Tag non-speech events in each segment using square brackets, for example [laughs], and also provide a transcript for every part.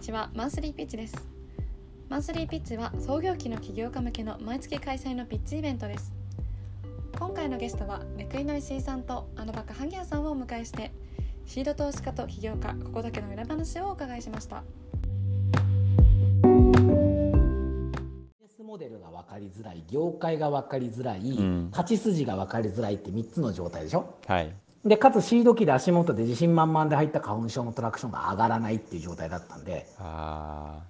ちはマンスリーピッチです。マンスリーピッチは創業期の起業家向けの毎月開催のピッチイベントです。今回のゲストはネクイの石井さんとあのバカ萩谷さんをお迎えしてシード投資家と起業家ここだけの裏話をお伺いしました。モデルが分かりづらい業界が分かりづらい、ん。勝ち筋が分かりづらいって3つの状態でしょ？はい。でかつシード機で足元で自信満々で入った花粉症のトラクションが上がらないっていう状態だったんであ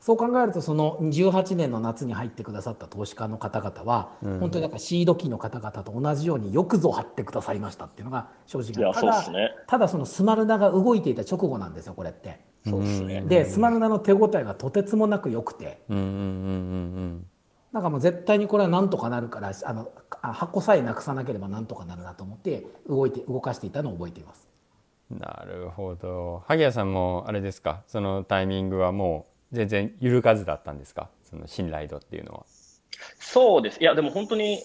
そう考えるとその18年の夏に入ってくださった投資家の方々は、本当にだからシード機の方々と同じようによくぞ張ってくださいましたっていうのが正直いやただそうっすねただそのスマルナが動いていた直後なんですよこれって。そうですね。でスマルナの手応えがとてつもなく良くて。あ。うんうんうんうんなんかもう絶対にこれはなんとかなるからあのあ箱さえなくさなければなんとかなるなと思って動いて動かしていたのを覚えています。うん。なるほど。萩谷さんもあれですか？そのタイミングはもう全然揺るがずだったんですか？その信頼度っていうのは。そうです。いや、でも本当に、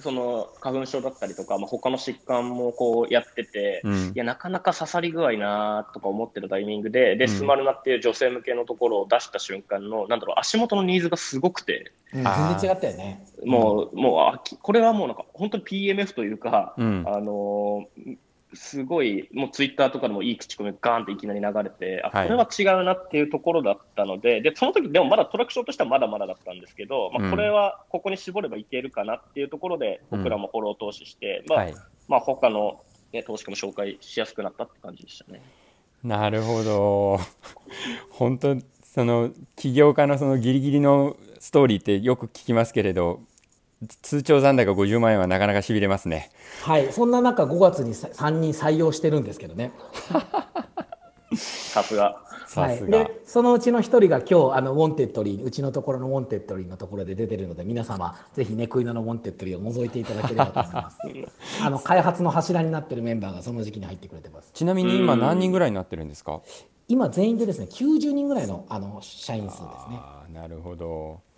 その花粉症だったりとか、まあ、他の疾患もこうやってて、うん。いや、なかなか刺さり具合なとか思ってるタイミングで、で、スマルナっていう女性向けのところを出した瞬間の、なんだろう、足元のニーズがすごくて、うん。全然違ったよね。もう、もうあき、これはもうなんか、本当に PMF というか、うん。あのーすごい、もうツイッターとかでもいい口コミがガーンっていきなり流れて、あ、はいこれは違うなっていうところだったので、で、その時でもまだトラクションとしてはまだまだだったんですけど、まあ、うんこれはここに絞ればいけるかなっていうところで、僕らもフォロー投資して、まあ、はい。まあ、他の、ね、投資家も紹介しやすくなったって感じでしたね。なるほど。[laughs] 本当その起業家のそのギリギリのストーリーってよく聞きますけれど、通帳残高50万円はなかなかしびれますね。はい、そんな中5月にさ3人採用してるんですけどね。[laughs] さすが。さすが。はい、でそのうちの1人が今日あの Wantedly うちのところの Wantedly のところで出てるので皆様ぜひネクイノの Wantedly を覗いていただければと思います。[laughs] あの開発の柱になってるメンバーがその時期に入ってくれてます。ちなみに今何人ぐらいになってるんですか？今全員でですね90人ぐらいのあの社員数ですね。なるほど。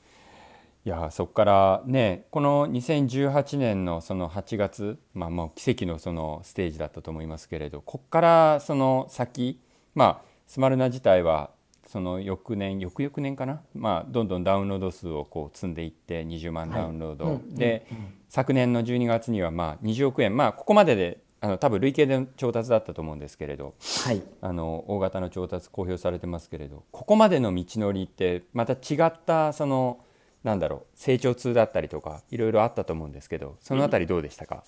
いやそこからねこの2018年のその8月まあもう奇跡のそのステージだったと思いますけれどここからその先まあスマルナ自体はその翌年翌々年かなまあどんどんダウンロード数をこう積んでいって20万ダウンロード、はいうんで、昨年の12月にはまあ20億円まあここまでであの多分累計での調達だったと思うんですけれどはい。あの大型の調達公表されてますけれどここまでの道のりってまた違ったそのなんだろう成長痛だったりとかいろいろあったと思うんですけどそのあたりどうでしたか、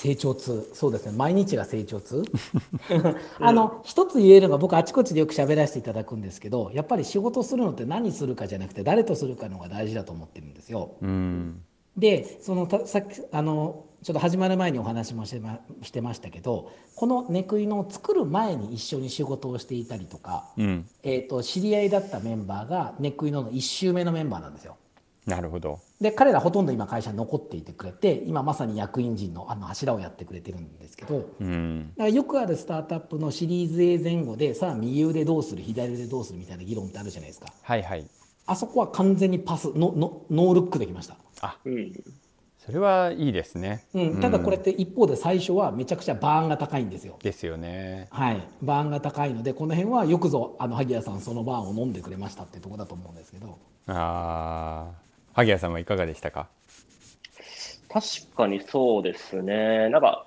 成長痛。そうですね。毎日が成長痛。[laughs] あの一つ言えるのが僕あちこちでよく喋らせていただくんですけどやっぱり仕事するのって何するかじゃなくて誰とするかの方が大事だと思ってるんですよ。うん。でそのたさっきあのちょっと始まる前にお話もしてましてましたけどこのネクイノを作る前に一緒に仕事をしていたりとか、うん。えー、と知り合いだったメンバーがネクイノの1周目のメンバーなんですよ。なるほど。で彼らほとんど今会社に残っていてくれて今まさに役員陣のあの柱をやってくれてるんですけどうん。だからよくあるスタートアップのシリーズ A 前後でさあ右腕どうする左腕どうするみたいな議論ってあるじゃないですか。はいはい。あそこは完全にパスののノールックできました、うん。それはいいですね、うん、ただこれって一方で最初はめちゃくちゃバーンが高いんですよ。ですよね。はい。バーンが高いのでこの辺はよくぞあの萩谷さんそのバーンを飲んでくれましたっていうところだと思うんですけど。あー萩谷さんはいかがでしたか？確かにそうですね。なんか、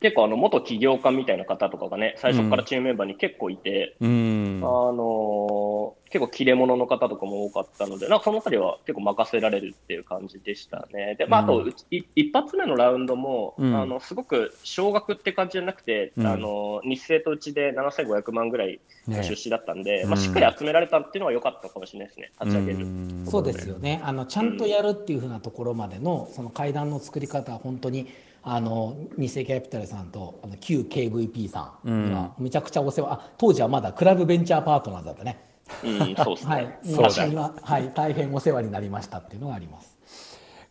結構あの、元起業家みたいな方とかがね、最初からチームメンバーに結構いて、うん。あのー結構切れ者の方とかも多かったので、なんかそのあたりは結構任せられるっていう感じでしたね。で、まあ、あと、うん一発目のラウンドも、うん。あの、すごく少額って感じじゃなくて、うん。あの、日生とうちで7500万ぐらいね。出資だったんで、うん。まあ、しっかり集められたっていうのは良かったかもしれないですね、立ち上げる。うん。そうですよね。あのちゃんとやるっていうふうなところまでのその階段の作り方は本当にあの日生キャピタルさんとあの旧 KVP さんにはめちゃくちゃお世話、あ当時はまだクラブベンチャーパートナーズだったね。うん、そうですね。[laughs] はい、そうだ私には、はい、大変お世話になりましたっていうのがあります。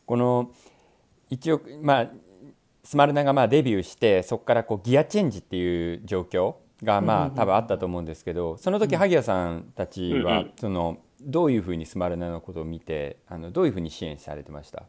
この一応まあスマルナがまあデビューしてそこからこうギアチェンジっていう状況がまあ多分あったと思うんですけどその時萩谷さんたちうんうん。はそのどういうふうにスマルナのことを見てあのどういうふうに支援されてました？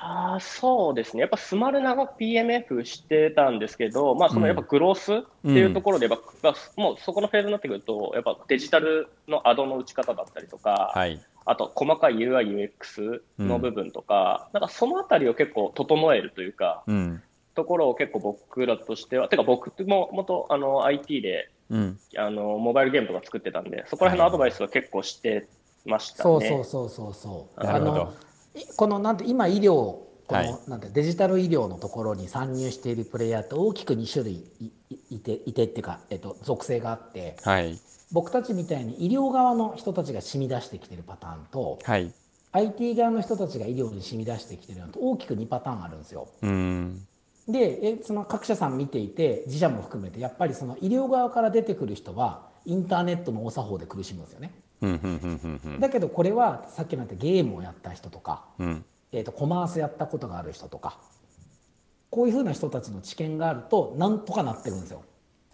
ああ、そうですね。やっぱスマルナが PMF してたんですけど、まあそのやっぱグロースっていうところで、やっぱ、もうそこのフェーズになってくると、やっぱデジタルのアドの打ち方だったりとか、はい。あと細かい UI、UX の部分とか、なんかそのあたりを結構整えるというか、うん。ところを結構僕らとしては、てか僕も元あの IT でうん。あのモバイルゲームとか作ってたんで、そこら辺のアドバイスは結構してましたね。そうそうそうそうそう。なるほどこのなんて今医療この、はいなんてデジタル医療のところに参入しているプレイヤーって大きく2種類いていてっていうか、えっと、属性があってはい。僕たちみたいに医療側の人たちが染み出してきてるパターンとはい。IT 側の人たちが医療に染み出してきてるのと大きく2パターンあるんですよ。うん。でえその各社さん見ていて自社も含めてやっぱりその医療側から出てくる人はインターネットの大作法で苦しむんですよね。だけどこれはさっきの言ったゲームをやった人とか、うん。えー、とコマースやったことがある人とかこういうふうな人たちの知見があるとなんとかなってるんですよ。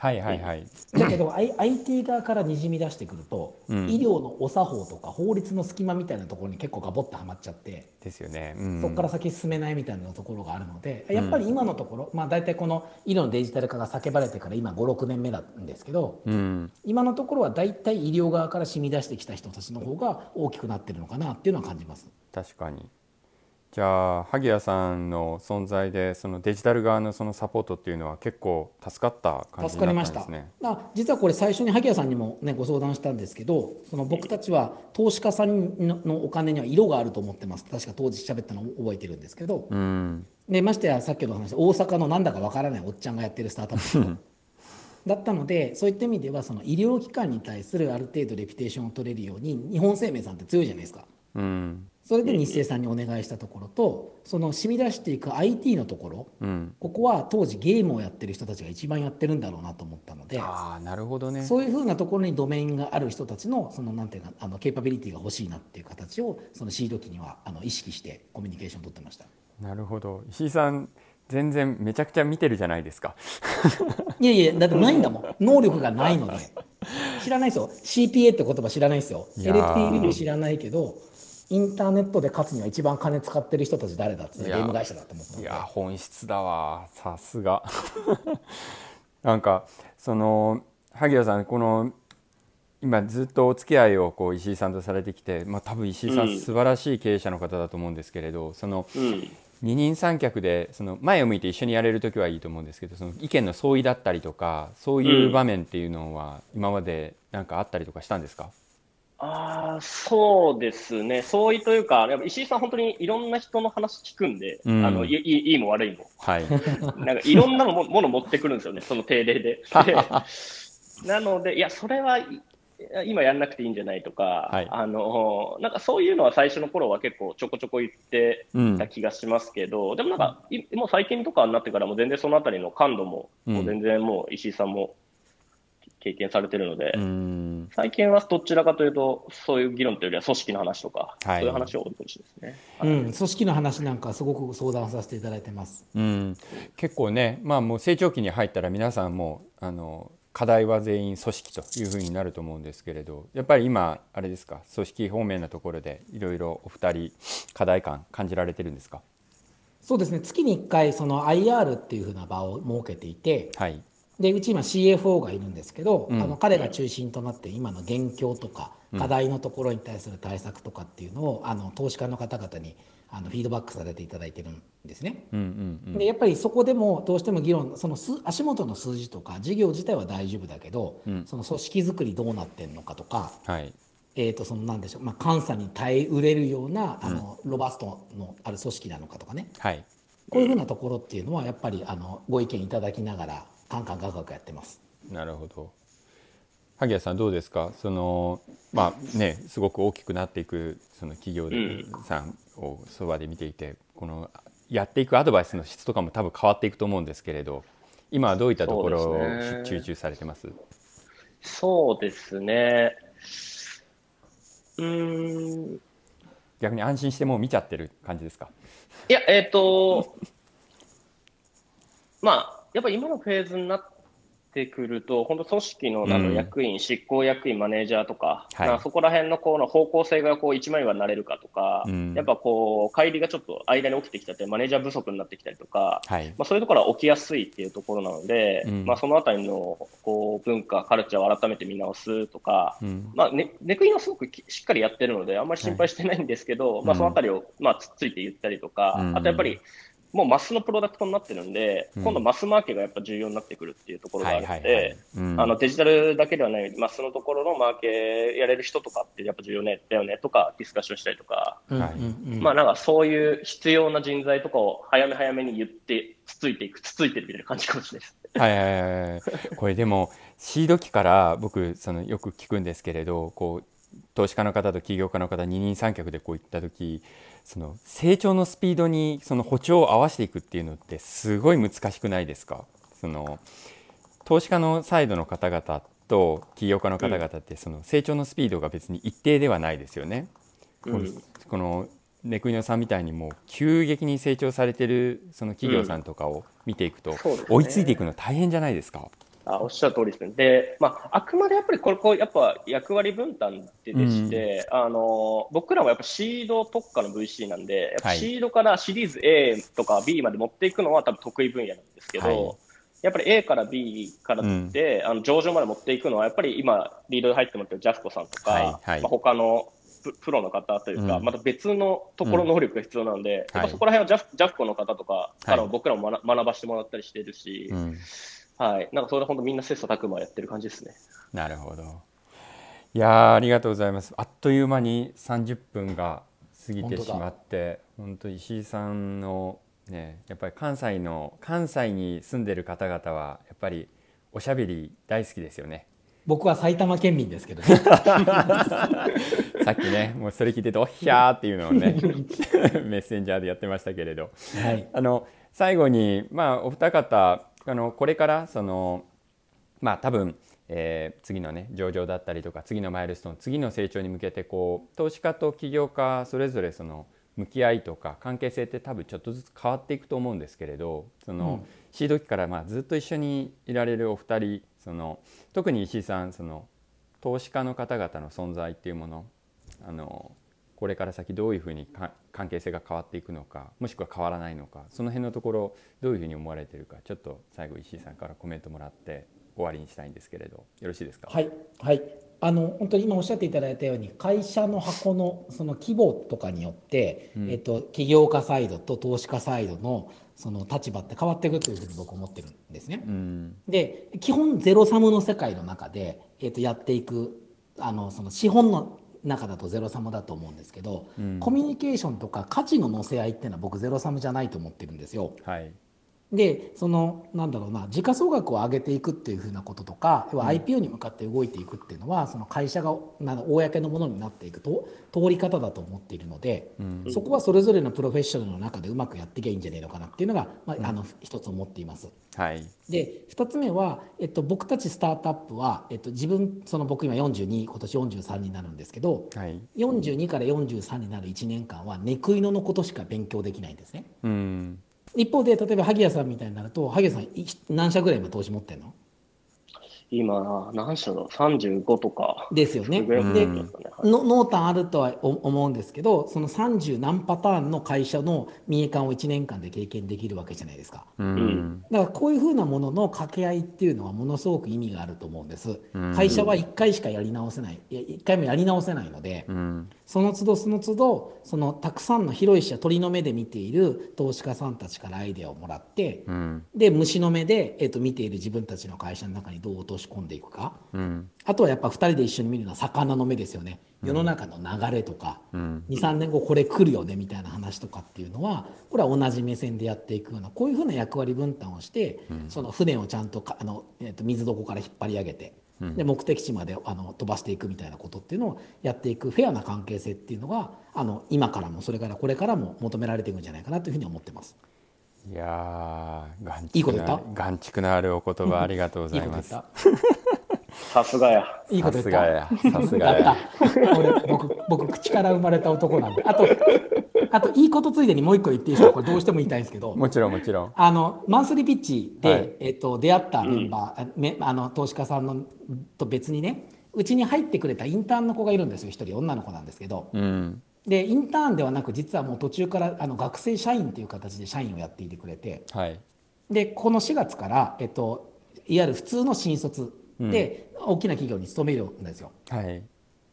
はい。はい。はい。だけど I- IT 側からにじみ出してくると、うん医療のお作法とか法律の隙間みたいなところに結構ガボッとはまっちゃって、ですよね。うん。そこから先進めないみたいなところがあるのでやっぱり今のところ、まあ、大体この医療のデジタル化が叫ばれてから今56年目なんですけどうん。今のところは大体医療側から染み出してきた人たちの方が大きくなってるのかなっていうのは感じます。確かに。じゃあ萩谷さんの存在でそのデジタル側のそのサポートっていうのは結構助かった感じ助かりましたになったんですね。あ実はこれ最初に萩谷さんにも、ね、ご相談したんですけどその僕たちは投資家さんののお金には色があると思ってます確か当時喋ったのを覚えてるんですけど、うん。でましてやさっきの話大阪のなんだかわからないおっちゃんがやってるスタートアップだったのでそういった意味ではその医療機関に対するある程度レピュテーションを取れるように日本生命さんって強いじゃないですか。うん。それで日清さんにお願いしたところとその染み出していく IT のところうん。ここは当時ゲームをやってる人たちが一番やってるんだろうなと思ったので。ああなるほどね。そういうふうなところにドメインがある人たちのそのなんていうかあのケーパビリティが欲しいなっていう形をそのシード機にはあの意識してコミュニケーションを取ってました。なるほど。石井さん全然めちゃくちゃ見てるじゃないですか。[laughs] いやいやだってないんだもん能力がないので知らないですよ CPA って言葉知らないですよいやー LTV も知らないけどインターネットで勝つには一番金使ってる人たち誰だってゲーム会社だと思ったのでいや本質だわ。さすが。[laughs] なんかその萩谷さんこの今ずっとお付き合いをこう石井さんとされてきて、まあ、多分石井さんうん。素晴らしい経営者の方だと思うんですけれど、そのうん。二人三脚でその前を向いて一緒にやれる時はいいと思うんですけどその意見の相違だったりとかそういう場面っていうのは今まで何かあったりとかしたんですか、ああ、そうですね。相違というか、やっぱ石井さん本当にいろんな人の話聞くんで、うんあの、いいいいいも悪いも。はい、[laughs] なんかいろんなももの持ってくるんですよね、その定例で。[laughs] でなので、いや、それはい今やんなくていいんじゃないとか、はいあのなんかそういうのは最初の頃は結構ちょこちょこ言ってうんた気がしますけど、でもなんか、いもう最近とかになってからも全然そのあたりの感度も、うんもう全然もう石井さんも経験されてるので、うん最近はどちらかというと、そういう議論というよりは組織の話とか、はい。そういう話が多いですね。うん、組織の話なんかすごく相談させていただいてます。うん、結構ね、まあ、もう成長期に入ったら皆さんもあの課題は全員組織というふうになると思うんですけれどやっぱり今あれですか？組織方面のところでいろいろお二人課題感感じられてるんですか？そうですね。月に1回その IR っていうふうな場を設けていてはい、でうち今 CFO がいるんですけど、うん。あの彼が中心となって今の現況とか課題のところに対する対策とかっていうのを、あの投資家の方々にあのフィードバックさせていただいてるんですね。うんうんうん。でやっぱりそこでもどうしても議論その数足元の数字とか事業自体は大丈夫だけど、うん。その組織づくりどうなってんのかとか、はい。えー、とそのなんでしょう、まあ、監査に耐えうれるようなあの、ロバストのある組織なのかとかね。はい。こういうふうなところっていうのはやっぱりあのご意見いただきながらカンカンガクガクやってます。なるほど萩谷さんどうですか？そのまあねすごく大きくなっていくその企業うんさんをそばで見ていてこのやっていくアドバイスの質とかも多分変わっていくと思うんですけれど今はどういったところを集中されてます？そうですね。うーん。逆に安心してもう見ちゃってる感じですか？いや、えっ、と、まあ、やっぱ今のフェーズになっってくると、本当組織のあの役員、執行役員、マネージャーとか、はい。まあそこら辺のこの方向性がこう一枚岩になれるかとか、うん。やっぱこう、乖離がちょっと間に起きてきちゃって、マネージャー不足になってきたりとか、はい。まあ、そういうところは起きやすいっていうところなので、うん。まあ、そのあたりのこう文化、カルチャーを改めて見直すとか、うん。まあね、ネクインはすごくきしっかりやってるので、あんまり心配してないんですけど、まあ、そのあたりを、まあ、つっついて言ったりとか、うん。あとやっぱり、もうマスのプロダクトになってるんで、うん。今度マスマーケがやっぱ重要になってくるっていうところがあるので、うん。あのデジタルだけではない、マスのところのマーケやれる人とかってやっぱ重要ねだよねとか、ディスカッションしたりとか、まあなんかそういう必要な人材とかを早め早めに言って、つついていく、つついてるみたいな感じかもしれないです。はいはいはいはい。これでもシード期から僕そのよく聞くんですけれどこう投資家の方と起業家の方二人三脚でこういった時その成長のスピードにその歩調を合わせていくっていうのってすごい難しくないですか？その投資家のサイドの方々と起業家の方々ってその成長のスピードが別に一定ではないですよね。このうんこのネクイノさんみたいにもう急激に成長されてるその企業さんとかを見ていくと、追いついていくの大変じゃないですか？あおっしゃる通りですね。で、まあ、あくまでやっぱりこれ、こうやっぱ役割分担ででして、あの、僕らもやっぱシード特化の VC なんで、やっぱはい。シードからシリーズ A とか B まで持っていくのは多分得意分野なんですけど、はい。やっぱり A から B からって、あの上場まで持っていくのは、やっぱり今、リードで入ってもらってるジャスコさんとか、はい。はい。まあ、他のププロの方というか、うん。また別のところ能力が必要なので、やっはい。ぱそこら辺はジャフジャフコの方とかから僕らも学学ばしてもらったりしてるし、うん、はい、なんかそれで本当みんな切磋琢磨やってる感じですね。なるほど。いやーありがとうございます。あっという間に30分が過ぎてしまって、本当石井さんのね、やっぱり関西の関西に住んでる方々はやっぱりおしゃべり大好きですよね。僕は埼玉県民ですけどね。[laughs] さっきね、もうそれ聞いてておっひゃーっていうのをね、[laughs] メッセンジャーでやってましたけれど。はい。あの最後に、まあ、お二方あのこれからそのまあ多分、えー次のね上場だったりとか次のマイルストーン次の成長に向けてこう投資家と起業家それぞれその向き合いとか関係性って多分ちょっとずつ変わっていくと思うんですけれどその、うん。シード期からまあずっと一緒にいられるお二人その特に石井さんその投資家の方々の存在っていうものあのこれから先どういうふうにか関係性が変わっていくのかもしくは変わらないのかその辺のところどういうふうに思われているかちょっと最後石井さんからコメントもらって終わりにしたいんですけれどよろしいですか？はい、はい、あの本当に今おっしゃっていただいたように会社の箱のその規模とかによって、うん。えっと、起業家サイドと投資家サイドのその立場って変わっていくというふうに僕思ってるんですね。うん。で基本ゼロサムの世界の中で、えっと、やっていくあのその資本の中だとゼロサムだと思うんですけど、うんコミュニケーションとか価値の乗せ合いっていうのは僕ゼロサムじゃないと思ってるんですよ。はいでそのなんだろうな時価総額を上げていくっていうふうなこととか要は IPO に向かって動いていくっていうのは、その会社がな公のものになっていくと通り方だと思っているので、うん。そこはそれぞれのプロフェッショナルの中でうまくやっていけばいいんじゃないのかなっていうのが、まあ、あの一つ思っています。はい。で2つ目は、えっと、僕たちスタートアップは、えっと、自分その僕今42今年43になるんですけどはい。42から43になる1年間はネクイノのことしか勉強できないんですね。うん一方で例えば萩谷さんみたいになると萩谷さんい何社ぐらい今投資持ってんの？今、何社だ？ろう、35とか。ですよね。での濃淡あるとは思うんですけどその30何パターンの会社の民営化を1年間で経験できるわけじゃないですか。うんだからこういうふうなものの掛け合いっていうのはものすごく意味があると思うんです。うん会社は1回しかやり直せないいや1回もやり直せないので、うんその都度その都度そのたくさんの広い視野鳥の目で見ている投資家さんたちからアイデアをもらって、うん。で虫の目で、えっと見ている自分たちの会社の中にどう落とし込んでいくか。うん。あとはやっぱ2人で一緒に見るのは魚の目ですよね。世の中の流れとか、うん。23年後これ来るよねみたいな話とかっていうのはこれは同じ目線でやっていくようなこういうふうな役割分担をして、その船をちゃんとかあの、えっと水底から引っ張り上げて。で目的地まであの飛ばしていくみたいなことっていうのをやっていくフェアな関係性っていうのがあの今からもそれからこれからも求められていくんじゃないかなというふうに思ってます。いやいいこと言った？眼蓄のあるお言葉ありがとうごいいざいますさすがや。いいことさ言った？すがやさすがや。僕僕口から生まれた男なんで。あとあといいことついでにもう一個言っていいですか？[laughs] これどうしても言いたいんですけど。もちろんもちろん。あのマンスリーピッチで、はい。えっと、出会ったメンバー、あめあの投資家さんのと別にねうちに入ってくれたインターンの子がいるんですよ。一人女の子なんですけど。うん。でインターンではなく実はもう途中からあの学生社員という形で社員をやっていてくれて。はい。でこの4月から、えっと、いわゆる普通の新卒で、大きな企業に勤めるんですよ。はい。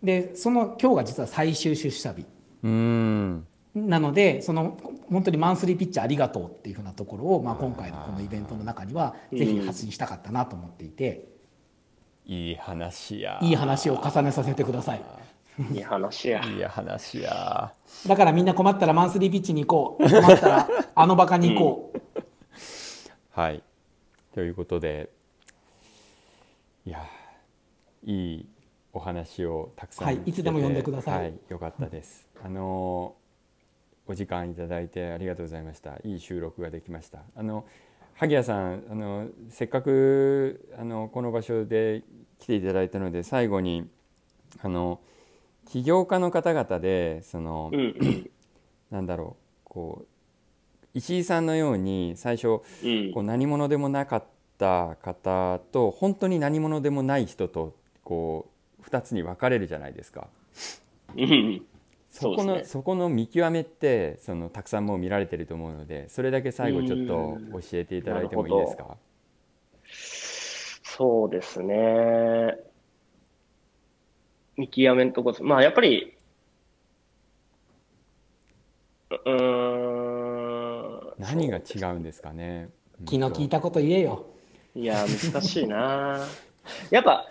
でその今日が実は最終出社日。うーんなのでその本当にマンスリーピッチありがとうっていうふうなところを、まあ、今回のこのイベントの中にはぜひ発信したかったなと思っていて、いい話や。いい話を重ねさせてください。[laughs] いい話や。いい話や。だからみんな困ったらマンスリーピッチに行こう。困ったら [laughs] あのバカに行こう、はい。ということでいやいいお話をたくさんはいいつでも呼んでください。はい、よかったです。あのお時間いただいてありがとうございました。いい収録ができました。あの萩谷さんあのせっかくあのこの場所で来ていただいたので最後にあの起業家の方々でその、うんうん。なんだろうこう石井さんのように最初うん。こう何者でもなかった方と本当に何者でもない人とこう2つに分かれるじゃないですか。うんそこのね。そこの見極めってそのたくさんもう見られてると思うのでそれだけ最後ちょっと教えていただいてもいいですか？そうですね。見極めんとこ、まあやっぱり、うーん。何が違うんですかね気の利いたこと。言えよ。いや、難しいな。やっぱ、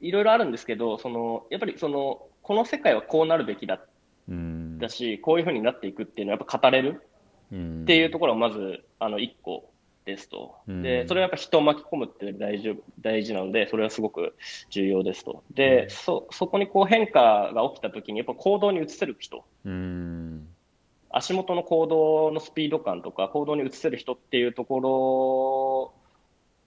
いろいろあるんですけど、その、やっぱりその、この世界はこうなるべきだうんだし、こういうふうになっていくっていうのはやっぱ語れるうんっていうところはまず、あの、一個ですと。うんで、それはやっぱ人を巻き込むって大事大事なので、それはすごく重要ですと。で、そ、そこにこう変化が起きた時に、やっぱ行動に移せる人。うん足元の行動のスピード感とか行動に移せる人っていうところ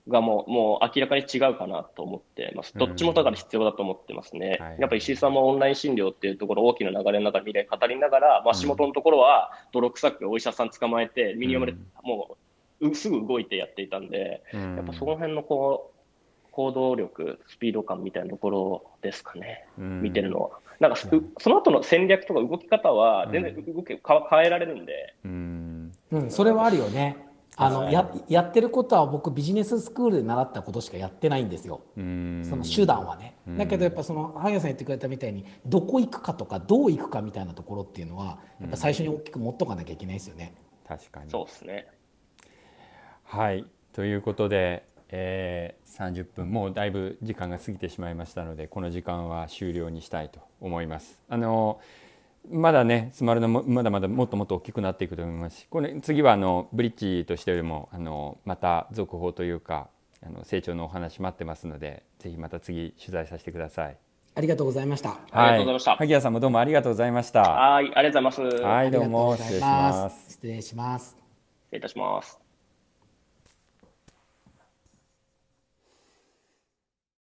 がもうもう明らかに違うかなと思ってます。どっちもだから必要だと思ってますね。はい。やっぱ石井さんもオンライン診療っていうところ大きな流れの中で語りながら、まあ、足元のところは泥臭くお医者さん捕まえて身に読まれ、うんもううすぐ動いてやっていたんで、うん。やっぱその辺のこう行動力、スピード感みたいなところですかね。うん。見てるのは。なんか、うその後の戦略とか動き方は全然動きか変えられるんで、うん。うん、それはあるよねあのややってることは僕ビジネススクールで習ったことしかやってないんですよ。うん。その手段はね、だけどやっぱその萩谷さん言ってくれたみたいにどこ行くかとかどう行くかみたいなところっていうのはやっぱ最初に大きく持っとかなきゃいけないですよね。確かに。そうですね。はい。ということで、えー30分もうだいぶ時間が過ぎてしまいましたのでこの時間は終了にしたいと思います。あのまだねスマルナもまだまだもっともっと大きくなっていくと思いますしこれ次はあのブリッジとしてよりもあのまた続報というかあの成長のお話待ってますのでぜひまた次取材させてください。ありがとうございました。ありがとうございましたは萩谷さんもどうもありがとうございました。はい、ありがとうございます。はいどうも失礼します。失礼します。失礼いたします。